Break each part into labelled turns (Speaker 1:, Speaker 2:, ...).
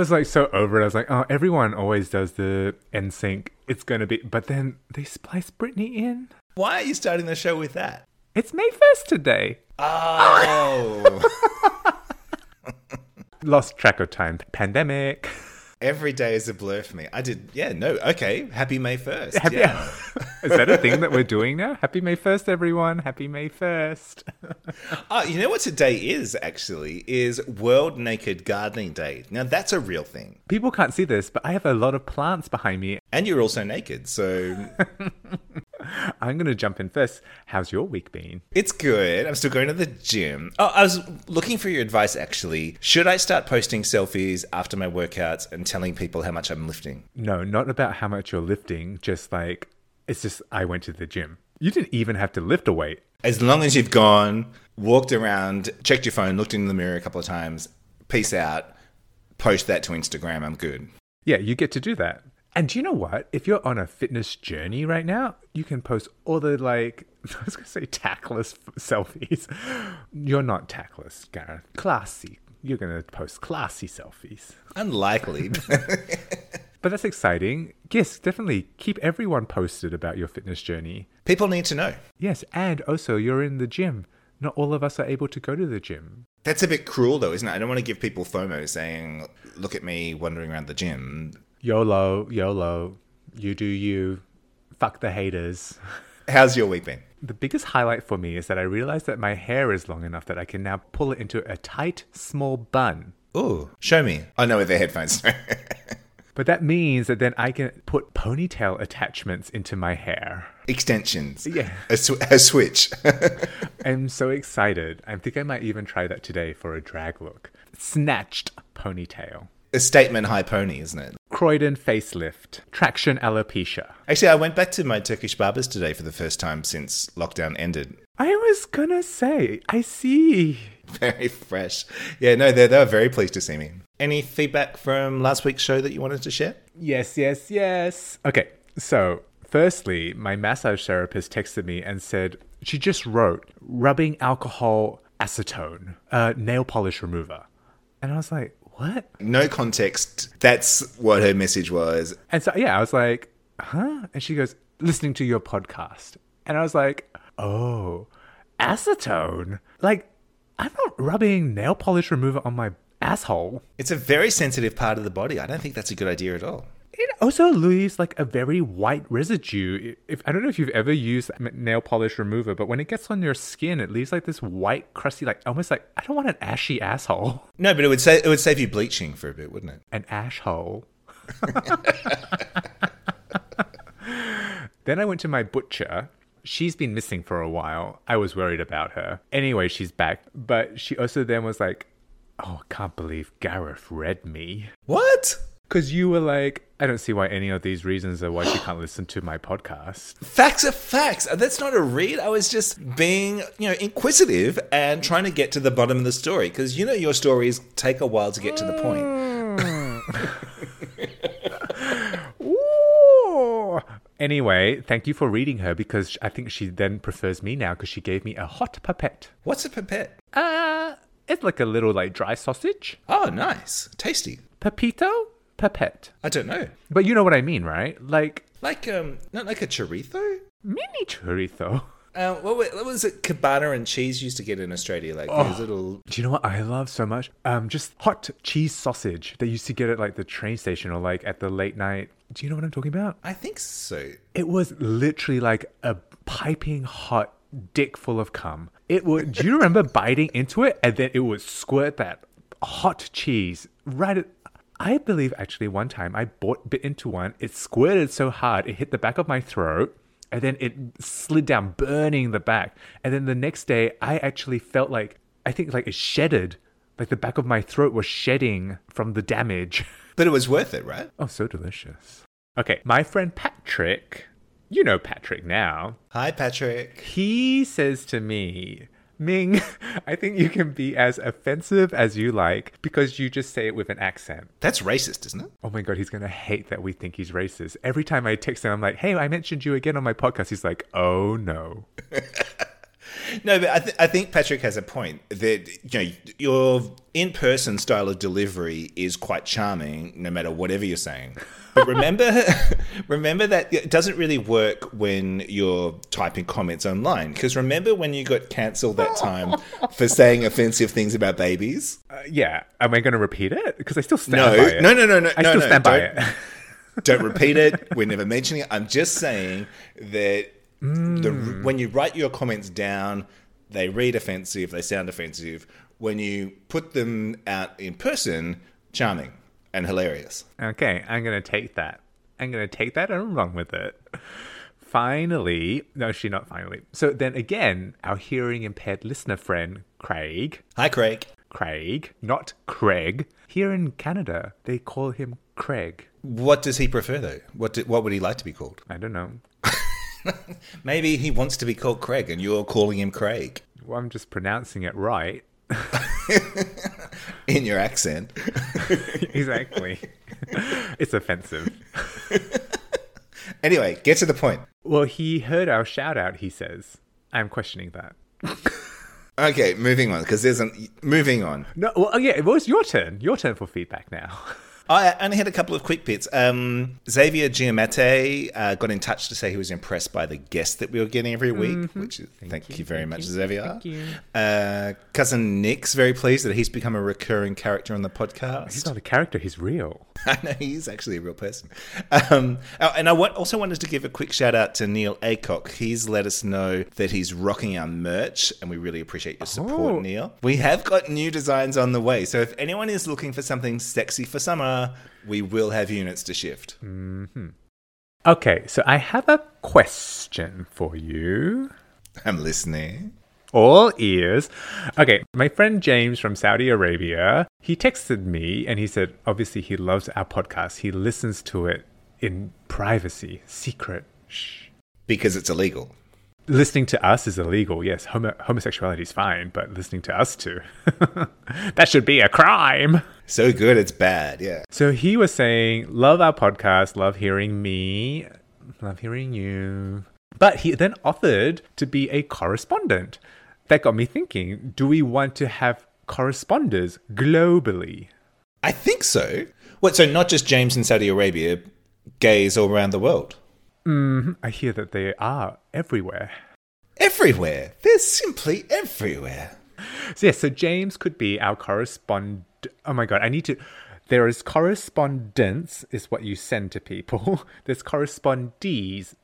Speaker 1: I was like so over it. I was like, oh, everyone always does the NSYNC. It's gonna be, but then they splice Britney in.
Speaker 2: Why are you starting the show with that?
Speaker 1: It's May first today.
Speaker 2: Oh.
Speaker 1: Lost track of time. Pandemic.
Speaker 2: Every day is a blur for me. I did, yeah, no, okay. Happy May 1st.
Speaker 1: Happy-
Speaker 2: yeah.
Speaker 1: Is that a thing that we're doing now? Happy May first, everyone. Happy May first.
Speaker 2: Oh, you know what today is actually? Is World Naked Gardening Day. Now, that's a real thing.
Speaker 1: People can't see this, but I have a lot of plants behind me.
Speaker 2: And you're also naked, so
Speaker 1: I'm gonna jump in first. How's your week been?
Speaker 2: it's good. I'm still going to the gym. Oh, I was looking for your advice actually. Should I start posting selfies after my workouts and telling people how much I'm lifting?
Speaker 1: No, not about how much you're lifting. Just like it's just I went to the gym. You didn't even have to lift a weight.
Speaker 2: As long as you've gone, walked around, checked your phone, looked in the mirror a couple of times, peace out, post that to Instagram, I'm good.
Speaker 1: Yeah, you get to do that. And do you know what? If you're on a fitness journey right now, you can post all the like I was gonna say tactless f- selfies. You're not tactless, Gareth. Classy. You're gonna post classy selfies.
Speaker 2: Unlikely.
Speaker 1: But that's exciting. Yes, definitely keep everyone posted about your fitness journey.
Speaker 2: People need to know.
Speaker 1: Yes, and also you're in the gym. Not all of us are able to go to the gym.
Speaker 2: That's a bit cruel, though, isn't it? I don't want to give people FOMO saying, look at me wandering around the gym.
Speaker 1: YOLO, YOLO, you do you. Fuck the haters.
Speaker 2: How's your week been?
Speaker 1: The biggest highlight for me is that I realized that my hair is long enough that I can now pull it into a tight, small bun.
Speaker 2: Ooh, show me. I know with the headphones.
Speaker 1: But that means that then I can put ponytail attachments into my hair.
Speaker 2: Extensions.
Speaker 1: Yeah.
Speaker 2: A, sw- a switch.
Speaker 1: I'm so excited. I think I might even try that today for a drag look. Snatched ponytail.
Speaker 2: A statement high pony, isn't it?
Speaker 1: Croydon facelift. Traction alopecia.
Speaker 2: Actually, I went back to my Turkish barbers today for the first time since lockdown ended.
Speaker 1: I was gonna say, I see.
Speaker 2: Very fresh. Yeah, no, they, they were very pleased to see me. Any feedback from last week's show that you wanted to share?
Speaker 1: Yes, yes, yes. Okay, so firstly, my massage therapist texted me and said she just wrote rubbing alcohol acetone, uh, nail polish remover. And I was like, what?
Speaker 2: No context. That's what her message was.
Speaker 1: And so, yeah, I was like, huh? And she goes, listening to your podcast. And I was like, oh, acetone? Like, I'm not rubbing nail polish remover on my asshole.
Speaker 2: It's a very sensitive part of the body. I don't think that's a good idea at all.
Speaker 1: It also leaves like a very white residue. If I don't know if you've ever used nail polish remover, but when it gets on your skin, it leaves like this white, crusty, like almost like I don't want an ashy asshole.
Speaker 2: No, but it would say it would save you bleaching for a bit, wouldn't it?
Speaker 1: An ash hole. then I went to my butcher. She's been missing for a while. I was worried about her. Anyway, she's back. But she also then was like, Oh, I can't believe Gareth read me.
Speaker 2: What?
Speaker 1: Because you were like, I don't see why any of these reasons are why she can't listen to my podcast.
Speaker 2: Facts are facts. That's not a read. I was just being, you know, inquisitive and trying to get to the bottom of the story because you know your stories take a while to get to the point.
Speaker 1: Ooh. Anyway, thank you for reading her because I think she then prefers me now because she gave me a hot pipette.
Speaker 2: What's a pipette?
Speaker 1: Uh, it's like a little like dry sausage.
Speaker 2: Oh, nice, tasty.
Speaker 1: Pepito? Pipette.
Speaker 2: I don't know,
Speaker 1: But you know what I mean, right? Like
Speaker 2: like um, not like a chorizo.
Speaker 1: mini chorizo.
Speaker 2: Uh, what, wa- what was it? Kabana and cheese used to get in Australia, like these little.
Speaker 1: Do you know what I love so much? Um, just hot cheese sausage. They used to get at like the train station or like at the late night. Do you know what I'm talking about?
Speaker 2: I think so.
Speaker 1: It was literally like a piping hot dick full of cum. It would. do you remember biting into it and then it would squirt that hot cheese right at. I believe actually one time I bought bit into one. It squirted so hard it hit the back of my throat, and then it slid down, burning the back. And then the next day, I actually felt like I think like it shedded, like the back of my throat was shedding from the damage.
Speaker 2: But it was worth it, right?
Speaker 1: Oh, so delicious. Okay, my friend Patrick, you know Patrick now.
Speaker 2: Hi, Patrick.
Speaker 1: He says to me, Ming, I think you can be as offensive as you like because you just say it with an accent.
Speaker 2: That's racist, isn't it?
Speaker 1: Oh my god, he's gonna hate that we think he's racist. Every time I text him, I'm like, hey, I mentioned you again on my podcast. He's like, oh no.
Speaker 2: No, but I, th- I think Patrick has a point that you know your in-person style of delivery is quite charming, no matter whatever you're saying. But remember, remember that it doesn't really work when you're typing comments online. Because remember when you got cancelled that time for saying offensive things about babies?
Speaker 1: Uh, yeah. Am I going to repeat it? Because I still stand
Speaker 2: No,
Speaker 1: by it.
Speaker 2: no, no, no, no.
Speaker 1: I
Speaker 2: no,
Speaker 1: still
Speaker 2: no,
Speaker 1: stand by
Speaker 2: don't-
Speaker 1: it.
Speaker 2: Don't repeat it. We're never mentioning it. I'm just saying that the, hmm. when you write your comments down, they read offensive, they sound offensive. When you put them out in person, charming and hilarious.
Speaker 1: Okay, I'm gonna take that. I'm gonna take that and run with it. Finally, no, she not finally. So then again, our hearing impaired listener friend Craig,
Speaker 2: Hi, Craig.
Speaker 1: Craig, not Craig. Here in Canada, they call him Craig.
Speaker 2: What does he prefer, though? What do, what would he like to be called?
Speaker 1: I don't know.
Speaker 2: Maybe he wants to be called Craig, and you're calling him Craig
Speaker 1: Well, I'm just pronouncing it right.
Speaker 2: in your accent.
Speaker 1: exactly. it's offensive.
Speaker 2: Anyway, get to the point.
Speaker 1: Well, he heard our shout out, he says. I'm questioning that.
Speaker 2: Okay, moving on because there's an moving on.
Speaker 1: No, well, yeah, it was your turn. Your turn for feedback now.
Speaker 2: I only had a couple of quick bits. Um, Xavier Giamatti uh, got in touch to say he was impressed by the guest that we were getting every week, which is, thank, you, very much, Xavier.
Speaker 1: Thank you.
Speaker 2: Uh, cousin Nick's very pleased that he's become a recurring character on the podcast.
Speaker 1: He's not a character, he's real.
Speaker 2: I know he's actually a real person. Um, oh, and I also wanted to give a quick shout out to Neil Acock. He's let us know that he's rocking our merch, and we really appreciate your support,
Speaker 1: Oh.
Speaker 2: Neil. We have got new designs on the way, so if anyone is looking for something sexy for summer, we will have units to shift. Mm-hmm.
Speaker 1: Okay, so I have a question for you.
Speaker 2: I'm listening.
Speaker 1: All ears. Okay, my friend James from Saudi Arabia, he texted me and he said, obviously, he loves our podcast. He listens to it in privacy, secret. Shh.
Speaker 2: Because it's illegal.
Speaker 1: Listening to us is illegal. Yes, homo- homosexuality is fine, but listening to us too. that should be a crime.
Speaker 2: So good, it's bad. Yeah.
Speaker 1: So he was saying, Love our podcast, love hearing me, love hearing you. But he then offered to be a correspondent. That got me thinking do we want to have corresponders globally?
Speaker 2: I think so. What? So not just James in Saudi Arabia, gays all around the world. Mm-hmm.
Speaker 1: I hear that they are everywhere.
Speaker 2: Everywhere. They're simply everywhere.
Speaker 1: So, yes, so James could be our correspondent. Oh my God, I need to. There is correspondence, is what you send to people. There's correspondees.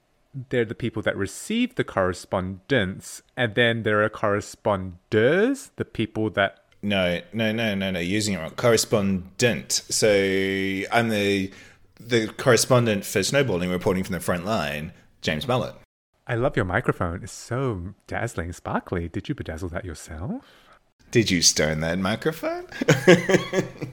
Speaker 1: They're the people that receive the correspondence. And then there are corresponders, the people that.
Speaker 2: No, no, no, no, no. Using it wrong. Correspondent. So I'm the the correspondent for snowboarding reporting from the front line. James Mullet.
Speaker 1: I love your microphone. It's so dazzling, sparkly. Did you bedazzle that yourself?
Speaker 2: Did you stone that microphone?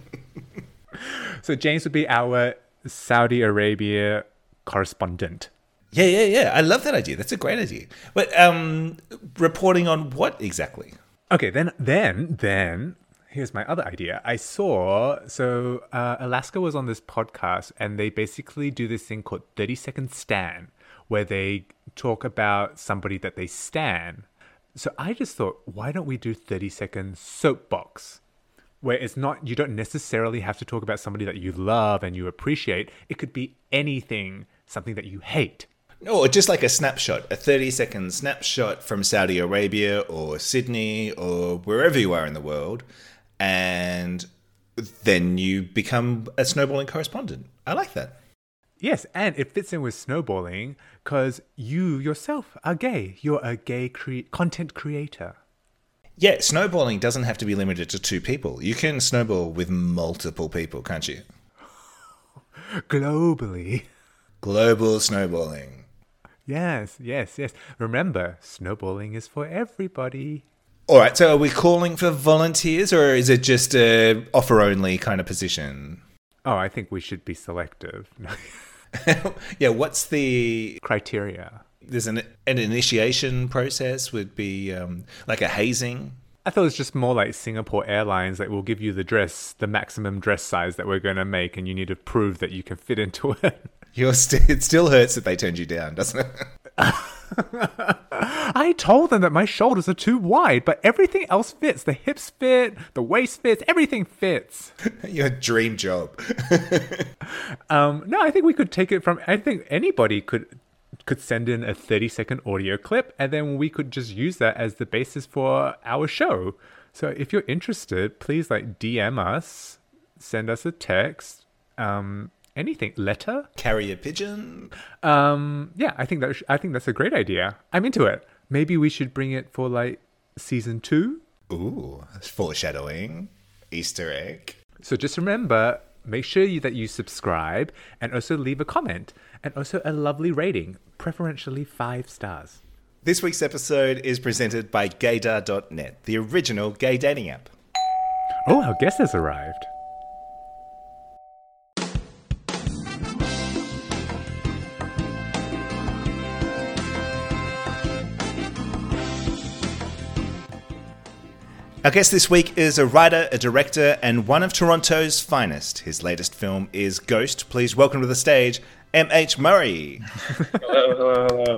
Speaker 1: So James would be our Saudi Arabia correspondent.
Speaker 2: yeah, yeah, yeah. I love that idea. That's a great idea. But um, reporting on what exactly?
Speaker 1: Okay, then, then, then, here's my other idea. I saw, so uh, Alaska was on this podcast, and they basically do this thing called 30 Second Stan, where they talk about somebody that they stan. So I just thought, why don't we do 30 Second Soapbox? Where it's not, you don't necessarily have to talk about somebody that you love and you appreciate. It could be anything, something that you hate.
Speaker 2: Or just like a snapshot, a 30 second snapshot from Saudi Arabia or Sydney or wherever you are in the world. And then you become a snowballing correspondent. I like that.
Speaker 1: Yes, and it fits in with snowballing because you yourself are gay. You're a gay cre- content creator.
Speaker 2: Yeah, snowballing doesn't have to be limited to two people. You can snowball with multiple people, can't you?
Speaker 1: Globally.
Speaker 2: Global snowballing.
Speaker 1: Yes, yes, yes. Remember, snowballing is for everybody.
Speaker 2: All right, so are we calling for volunteers or is it just a offer only kind of position?
Speaker 1: Oh, I think we should be selective.
Speaker 2: yeah, what's the
Speaker 1: Criteria.
Speaker 2: there's an an initiation process would be um, like a hazing.
Speaker 1: I thought it was just more like Singapore Airlines that will give you the dress, the maximum dress size that we're going to make, and you need to prove that you can fit into it.
Speaker 2: You're st- it still hurts that they turned you down, doesn't it?
Speaker 1: I told them that my shoulders are too wide, but everything else fits. The hips fit, the waist fits, everything fits.
Speaker 2: Your dream job.
Speaker 1: um, no, I think we could take it from. I think anybody could could send in a 30 second audio clip and then we could just use that as the basis for our show. So if you're interested, please like DM us, send us a text, um, anything, letter,
Speaker 2: carrier pigeon.
Speaker 1: Um, yeah, I think that sh- I think that's a great idea. I'm into it. Maybe we should bring it for like season two.
Speaker 2: Ooh, foreshadowing, Easter egg.
Speaker 1: So just remember, make sure you, that you subscribe and also leave a comment and also a lovely rating, preferentially five stars.
Speaker 2: This week's episode is presented by gaydar.net, the original gay dating app.
Speaker 1: Oh, our guest has arrived.
Speaker 2: Our guest this week is a writer, a director, and one of Toronto's finest. His latest film is Ghost. Please welcome to the stage M.H. Murray.
Speaker 3: hello, hello, hello.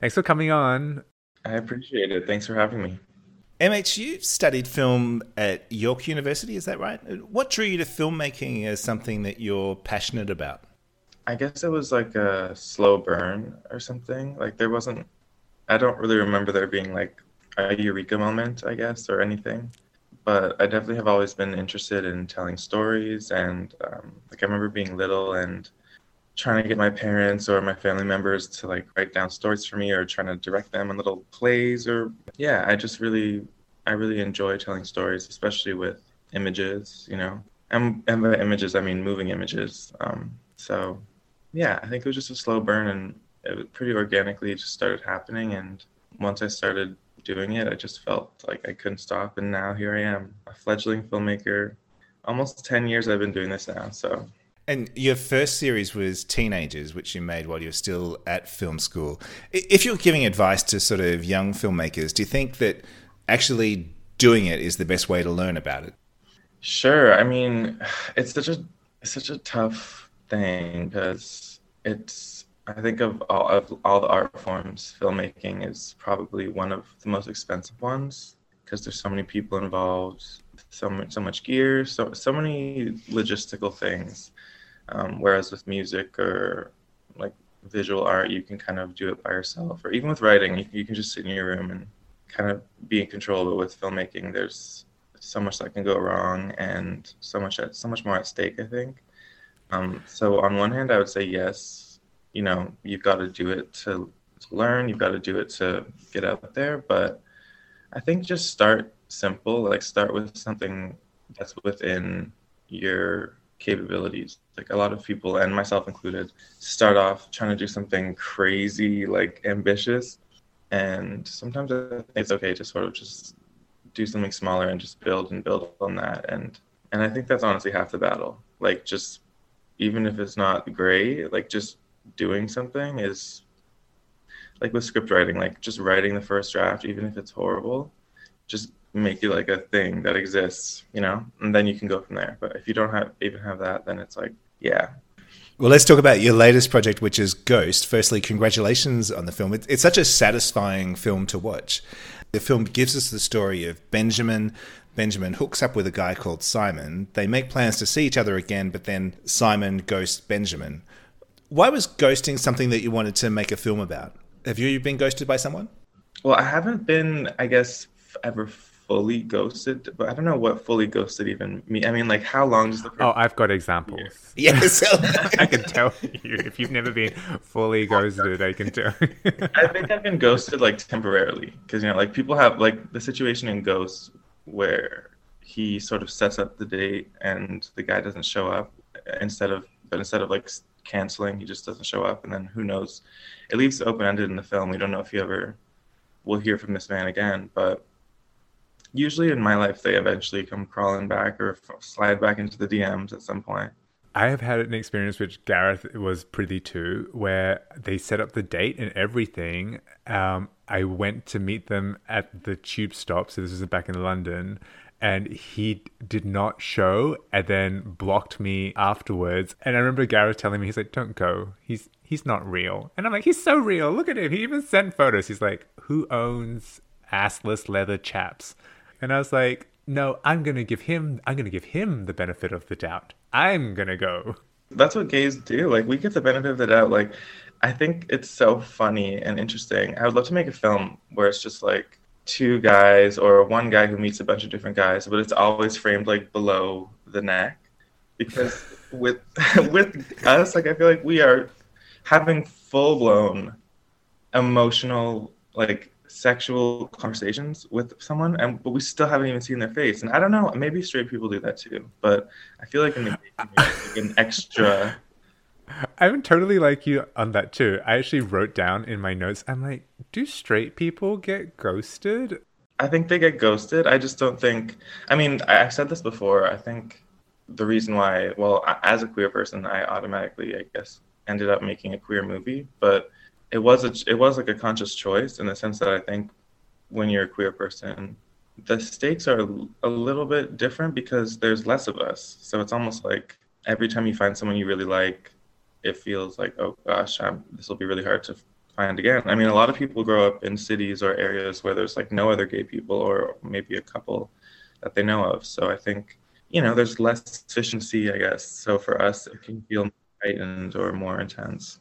Speaker 1: Thanks for coming on.
Speaker 3: I appreciate it. Thanks for having me.
Speaker 2: MH, you studied film at York University, is that right? What drew you to filmmaking as something that you're passionate about?
Speaker 3: I guess it was like a slow burn or something. Like there wasn't, I don't really remember there being like a eureka moment, I guess, or anything. But I definitely have always been interested in telling stories. And um, like I remember being little and trying to get my parents or my family members to like write down stories for me or trying to direct them in little plays or yeah i just really i really enjoy telling stories especially with images you know and, and by images i mean moving images um, so yeah i think it was just a slow burn and it pretty organically just started happening and once i started doing it i just felt like i couldn't stop and now here i am a fledgling filmmaker almost 10 years i've been doing this now so
Speaker 2: and your first series was Teenagers, which you made while you were still at film school. If you're giving advice to sort of young filmmakers, do you think that actually doing it is the best way to learn about it?
Speaker 3: Sure. I mean, it's such a it's such a tough thing because it's I think of all of all the art forms, filmmaking is probably one of the most expensive ones because there's so many people involved, so much so much gear, so so many logistical things um, whereas with music or like visual art, you can kind of do it by yourself, or even with writing, you, you can just sit in your room and kind of be in control. But with filmmaking, there's so much that can go wrong, and so much at, so much more at stake. I think. Um, so on one hand, I would say yes. You know, you've got to do it to, to learn. You've got to do it to get out there. But I think just start simple. Like start with something that's within your capabilities. Like a lot of people, and myself included, start off trying to do something crazy, like ambitious. And sometimes it's okay to sort of just do something smaller and just build and build on that. And and I think that's honestly half the battle. Like just even if it's not great, like just doing something is like with script writing, like just writing the first draft, even if it's horrible, just make it like a thing that exists, you know, and then you can go from there. But if you don't have even have that, then it's like, yeah.
Speaker 2: Well, let's talk about your latest project, which is Ghost. Firstly, congratulations on the film. It's such a satisfying film to watch. The film gives us the story of Benjamin. Benjamin hooks up with a guy called Simon. They make plans to see each other again, but then Simon ghosts Benjamin. Why was ghosting something that you wanted to make a film about? Have you been ghosted by someone?
Speaker 3: Well, I haven't been, I guess, ever fully ghosted, but I don't know what fully ghosted even mean. I mean, like, how long does the
Speaker 1: person- oh, I've got examples.
Speaker 2: Yes,
Speaker 1: I can tell you if you've never been fully ghosted. I can tell.
Speaker 3: I think I've been ghosted like temporarily because you know, like people have like the situation in Ghosts where he sort of sets up the date and the guy doesn't show up instead of but instead of like canceling, he just doesn't show up, and then who knows? It leaves open ended in the film. We don't know if you ever will hear from this man again, but usually in my life they eventually come crawling back or slide back into the DMs at some point.
Speaker 1: I have had an experience which Gareth was privy to, where they set up the date and everything. Um, I went to meet them at the tube stop, so this was back in London, and he did not show, and then blocked me afterwards. And I remember Gareth telling me, he's like, "Don't go. He's he's not real. And I'm like, he's so real. Look at him. He even sent photos. He's like, who owns assless leather chaps? And I was like, no, I'm gonna give him. I'm gonna give him the benefit of the doubt. I'm gonna go.
Speaker 3: That's what gays do. Like we get the benefit of the doubt. Like I think it's so funny and interesting. I would love to make a film where it's just like two guys or one guy who meets a bunch of different guys, but it's always framed like below the neck. Because with with us, like I feel like we are having full blown emotional like sexual conversations with someone and but we still haven't even seen their face. And I don't know, maybe straight people do that too. But I feel like in the like an extra
Speaker 1: I'm totally like you on that too. I actually wrote down in my notes, I'm like, do straight people get ghosted?
Speaker 3: I think they get ghosted. I just don't think. I mean, I've said this before. I think the reason why, well, as a queer person, I automatically, I guess, ended up making a queer movie, but it was a, it was like a conscious choice in the sense that I think when you're a queer person, the stakes are a little bit different because there's less of us. So it's almost like every time you find someone you really like, it feels like, oh gosh, this will be really hard to find again. I mean, a lot of people grow up in cities or areas where there's like no other gay people or maybe a couple that they know of. So I think, you know, there's less efficiency, I guess. So for us, it can feel heightened or more intense.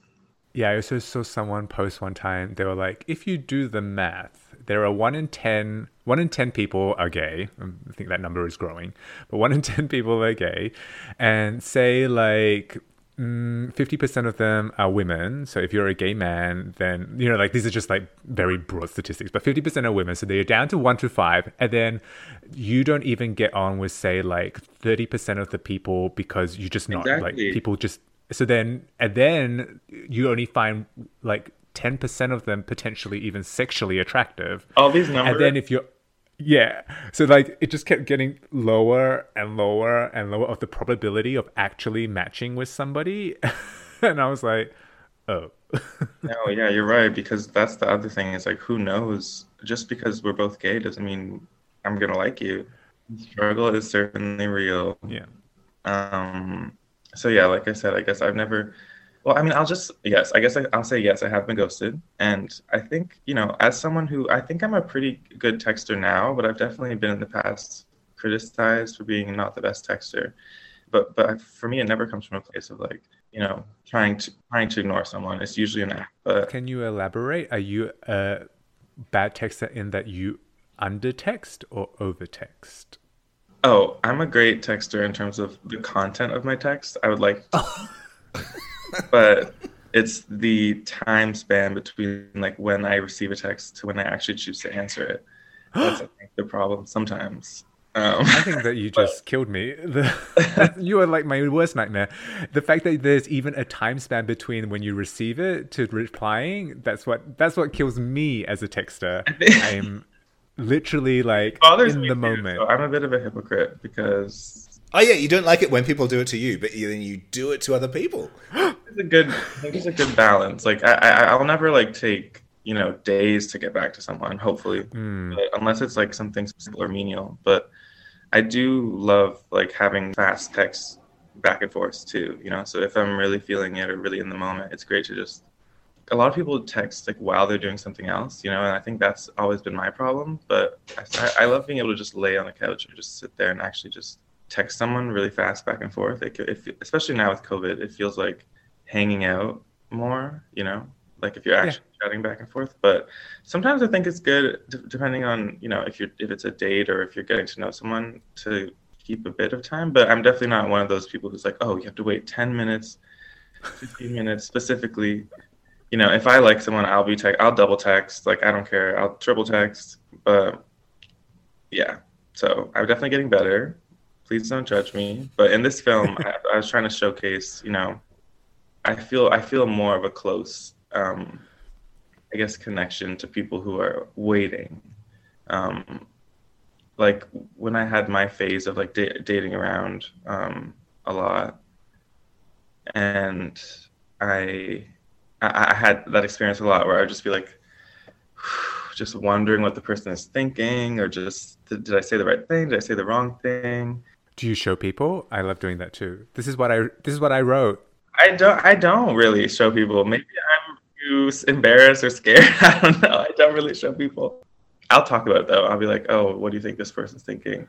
Speaker 1: Yeah, I also saw someone post one time. They were like, if you do the math, there are one in ten, one in ten people are gay. Um, I think that number is growing, but one in ten people are gay, and say like Mm, fifty percent of them are women. So if you're a gay man, then you know, like these are just like very broad statistics. But fifty percent are women, so they're down to one to five, and then you don't even get on with say like thirty percent of the people because you're just not exactly. like people just. So then, and then you only find like ten percent of them potentially even sexually attractive.
Speaker 3: All these numbers,
Speaker 1: and then if you're yeah. So like it just kept getting lower and lower and lower of the probability of actually matching with somebody. and I was like, oh.
Speaker 3: no, yeah, you're right. Because that's the other thing is like, who knows? Just because we're both gay doesn't mean I'm going to like you. The struggle is certainly real.
Speaker 1: Yeah.
Speaker 3: Um, so yeah, like I said, I guess I've never well, I mean, I'll just yes. I guess I, will say yes. I have been ghosted, and I think you know, as someone who I think I'm a pretty good texter now, but I've definitely been in the past criticized for being not the best texter. But but for me, it never comes from a place of like you know trying to trying to ignore someone. It's usually an act. But
Speaker 1: can you elaborate? Are you a bad texter in that you undertext or overtext?
Speaker 3: Oh, I'm a great texter in terms of the content of my text. I would like. To- but it's the time span between like when I receive a text to when I actually choose to answer it. That's think the problem sometimes. Um,
Speaker 1: I think that you just but, killed me. The, you are like my worst nightmare. The fact that there's even a time span between when you receive it to replying, that's what that's what kills me as a texter. I'm literally like in the moment.
Speaker 3: so I'm a bit of a hypocrite because
Speaker 2: Oh yeah, you don't like it when people do it to you, but then you do it to other people.
Speaker 3: it's a good, I think it's a good balance. Like I, I, I'll never like take you know days to get back to someone. Hopefully,
Speaker 1: mm.
Speaker 3: unless it's like something simple or menial. But I do love like having fast texts back and forth too. You know, so if I'm really feeling it or really in the moment, it's great to just. A lot of people text like while they're doing something else, you know, and I think that's always been my problem. But I, I love being able to just lay on the couch or just sit there and actually just text someone really fast back and forth. It, it, especially now with COVID, it feels like hanging out more, you know, like if you're actually yeah. chatting back and forth. But sometimes I think it's good, d- depending on, you know, if you're, if it's a date or if you're getting to know someone to keep a bit of time. But I'm definitely not one of those people who's like, oh, you have to wait 10 minutes, 15 minutes specifically. You know, if I like someone, I'll be text, I'll double text. Like, I don't care. I'll triple text. But yeah, so I'm definitely getting better please don't judge me. But in this film, I, I, was trying to showcase, you know, I feel I feel more of a close, um, I guess, connection to people who are waiting. Um, like when I had my phase of like da- dating around um, a lot, and I, I I had that experience a lot where I'd just be like just wondering what the person is thinking or just did I say the right thing? Did I say the wrong thing?
Speaker 1: Do you show people? I love doing that too. This is what I this is what I wrote.
Speaker 3: I don't. I don't really show people. Maybe I'm too embarrassed or scared. I don't know. I don't really show people. I'll talk about it though. I'll be like, "Oh, what do you think this person's thinking?"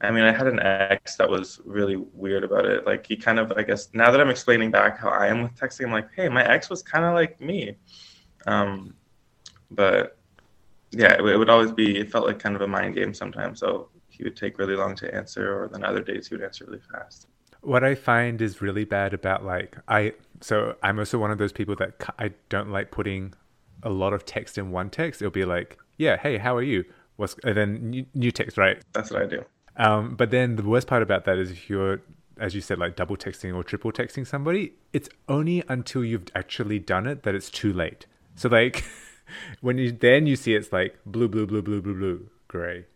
Speaker 3: I mean, I had an ex that was really weird about it. Like he kind of, I guess, now that I'm explaining back how I am with texting, I'm like, "Hey, my ex was kind of like me." Um, but yeah, it, it would always be. It felt like kind of a mind game sometimes. So he would take really long to answer, or then other days he would answer really fast.
Speaker 1: What I find is really bad about like I so I'm also one of those people that I don't like putting a lot of text in one text. It'll be like, yeah, hey, how are you? What's and then new, new text, right?
Speaker 3: That's what I do.
Speaker 1: Um, but then the worst part about that is if you're, as you said, like double texting or triple texting somebody, it's only until you've actually done it that it's too late. So like when you then you see it's like blue, blue, blue, blue, blue, blue, gray,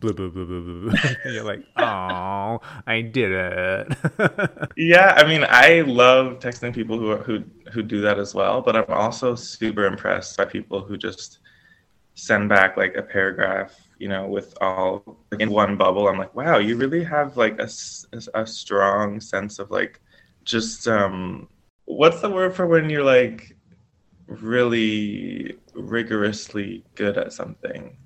Speaker 1: blue, blue, blue, blue. and you're like, oh, I did it.
Speaker 3: Yeah, I mean, I love texting people who who who do that as well. But I'm also super impressed by people who just send back like a paragraph, you know, with all like, in one bubble. I'm like, wow, you really have like a, a strong sense of like just um, what's the word for when you're like really rigorously good at something.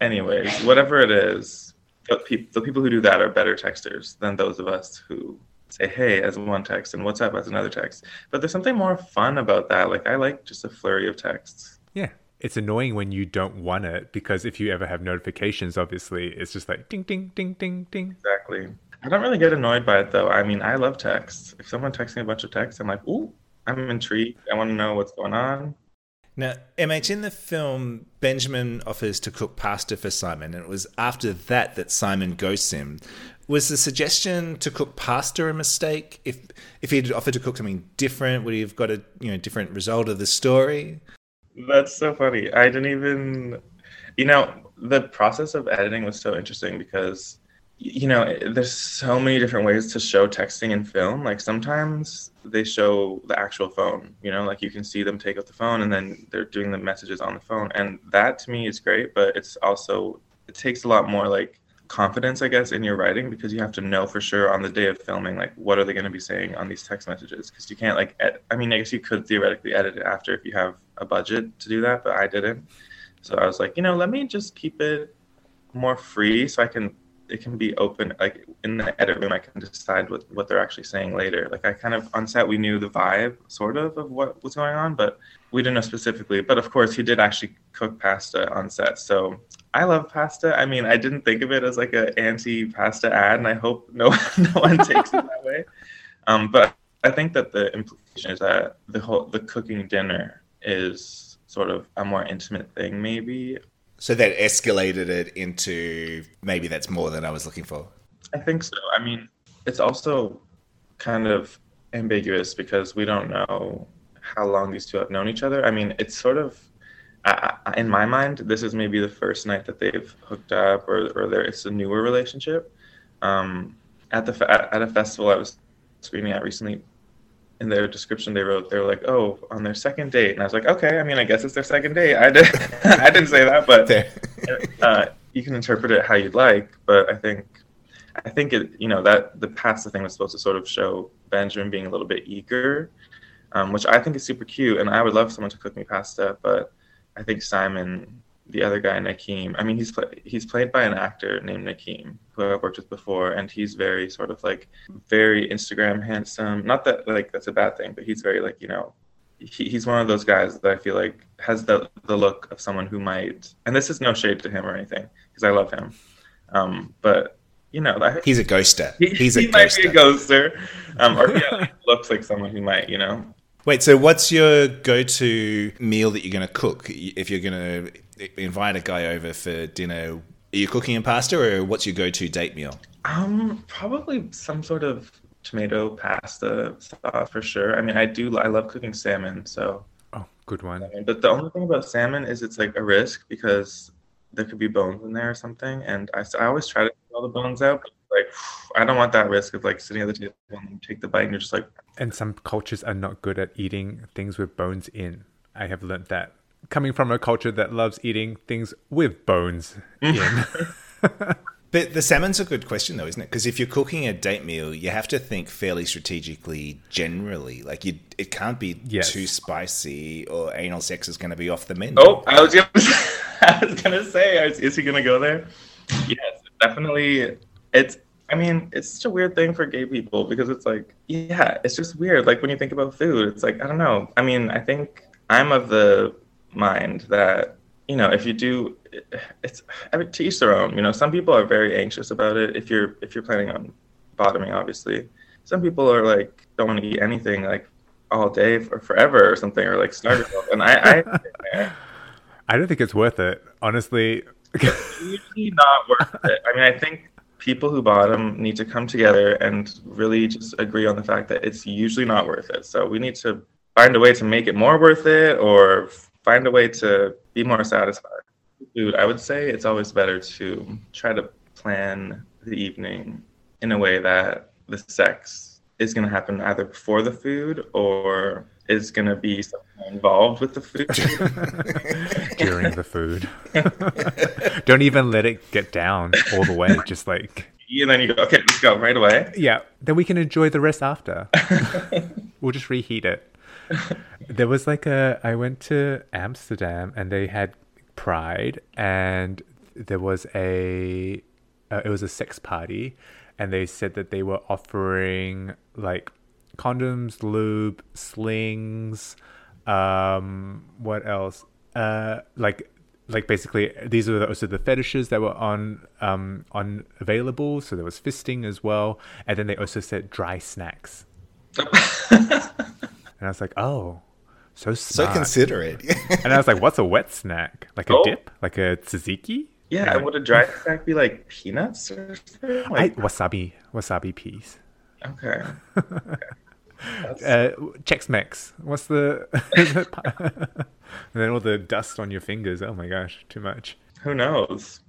Speaker 3: Anyways, whatever it is, the, peop- the people who do that are better texters than those of us who say hey as one text and what's up as another text. But there's something more fun about that. Like I like just a flurry of texts.
Speaker 1: yeah. It's annoying when you don't want it because if you ever have notifications, obviously it's just like ding, ding, ding, ding, ding.
Speaker 3: Exactly. I don't really get annoyed by it though. I mean, I love texts. If someone texts me a bunch of texts, I'm like, ooh, I'm intrigued. I want to know what's going on.
Speaker 2: Now, MH, in the film, Benjamin offers to cook pasta for Simon, and it was after that that Simon ghosts him. Was the suggestion to cook pasta a mistake? If if he'd offered to cook something different, would he have got a you know different result of the story?
Speaker 3: That's so funny. I didn't even, you know, the process of editing was so interesting because, you know, eh, there's so many different ways to show texting in film. Like sometimes they show the actual phone, you know, like you can see them take out the phone and then they're doing the messages on the phone. And that to me is great, but it's also, it takes a lot more like confidence, I guess, in your writing because you have to know for sure on the day of filming, like what are they going to be saying on these text messages? Because you can't like, ed- I mean, I guess you could theoretically edit it after if you have a budget to do that, but I didn't. So I was like, you know, let me just keep it more free so I can it can be open like in the edit room I can decide what, what they're actually saying later. Like I kind of on set we knew the vibe sort of of what was going on, but we didn't know specifically. But of course he did actually cook pasta on set. So I love pasta. I mean I didn't think of it as like a anti pasta ad and I hope no no one takes it that way. Um, but I think that the implication is that the whole the cooking dinner is sort of a more intimate thing maybe
Speaker 2: So that escalated it into maybe that's more than I was looking for.
Speaker 3: I think so. I mean, it's also kind of ambiguous because we don't know how long these two have known each other. I mean, it's sort of, I, I, in my mind, this is maybe the first night that they've hooked up, or or there it's a newer relationship. Um, at the at, a festival I was screening at recently, in their description they wrote they were like, oh, on their second date, and I was like, okay, I mean, I guess it's their second date. I did, I didn't say that, but uh, you can interpret it how you'd like, but I think I think it you know that the pasta thing was supposed to sort of show Benjamin being a little bit eager, um, which I think is super cute, and I would love someone to cook me pasta, but I think Simon, the other guy, Nakeem, I mean he's play, he's played by an actor named Nakeem who I've worked with before, and he's very sort of like very Instagram handsome. Not that like that's a bad thing, but he's very like you know he, he's one of those guys that I feel like has the the look of someone who might, and this is no shade to him or anything, because I love him, um, but you know, I,
Speaker 2: He's a ghoster.
Speaker 3: he,
Speaker 2: He's a
Speaker 3: he might be a
Speaker 2: ghoster.
Speaker 3: ghoster, um, or yeah, looks like someone who might, you know.
Speaker 2: Wait, so what's your go-to meal that you're going to cook if you're going to invite a guy over for dinner? Are you cooking in pasta, or what's your go-to date meal?
Speaker 3: Um, probably some sort of tomato pasta sauce for sure. I mean, I do, I love cooking salmon, so.
Speaker 1: Oh, good one.
Speaker 3: But the only thing about salmon is it's like a risk because there could be bones in there or something, and I, I always try to get all the bones out. But like, I don't want that risk of like sitting at the table and you take the bite and you're just like,
Speaker 1: And some cultures are not good at eating things with bones in. I have learnt that. Coming from a culture that loves eating things with bones mm. in.
Speaker 2: But the salmon's a good question, though, isn't it? Because if you're cooking a date meal, you have to think fairly strategically. Generally, like you, it can't be
Speaker 1: Yes.
Speaker 2: too spicy, or anal sex is going to be off the menu.
Speaker 3: Oh, I was gonna, I was gonna say, is, is he gonna go there? Yes, definitely. It's. I mean, it's such a weird thing for gay people because it's like, yeah, it's just weird. Like when you think about food, it's like I don't know. I mean, I think I'm of the mind that you know if you do, it's every, to each their own. You know, some people are very anxious about it. If you're if you're planning on bottoming, obviously, some people are like don't want to eat anything like all day or forever or something or like starve yourself. And I, I
Speaker 1: I don't think it's worth it, honestly.
Speaker 3: usually not worth it. I mean, I think people who bottom need to come together and really just agree on the fact that it's usually not worth it. So we need to find a way to make it more worth it or find a way to be more satisfied. Food, I would say it's always better to try to plan the evening in a way that the sex is going to happen either before the food or is going to be involved with the food.
Speaker 1: during the food. Don't even let it get down all the way. Just like,
Speaker 3: and then you go, okay, let's go right away.
Speaker 1: yeah, then we can enjoy the rest after. we'll just reheat it. There was like a, I went to Amsterdam and they had Pride and there was a, uh, it was a sex party and they said that they were offering like condoms, lube, slings, um, what else? Uh, like like basically these were also the fetishes that were on um on available. So there was fisting as well, and then they also said dry snacks. and I was like, oh, so
Speaker 2: so considerate.
Speaker 1: and I was like, what's a wet snack? Like a
Speaker 3: Oh.
Speaker 1: dip? Like a tzatziki?
Speaker 3: Yeah, and would a dry snack be like peanuts or something?
Speaker 1: I, wasabi, wasabi peas.
Speaker 3: okay.
Speaker 1: Uh, Chex Mix. What's the? and then all the dust on your fingers. Oh my gosh, too much.
Speaker 3: Who knows?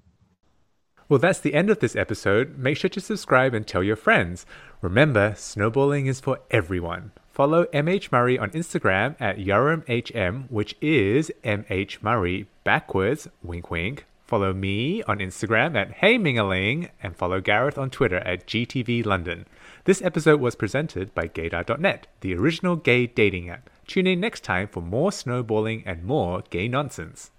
Speaker 1: Well, that's the end of this episode. Make sure to subscribe and tell your friends. Remember, snowballing is for everyone. Follow MH Murray on Instagram at YurumHM, which is MH Murray backwards, wink wink. Follow me on Instagram at Hey Mingaling and follow Gareth on Twitter at GTV London. This episode was presented by Gaydar.net, the original gay dating app. Tune in next time for more snowballing and more gay nonsense.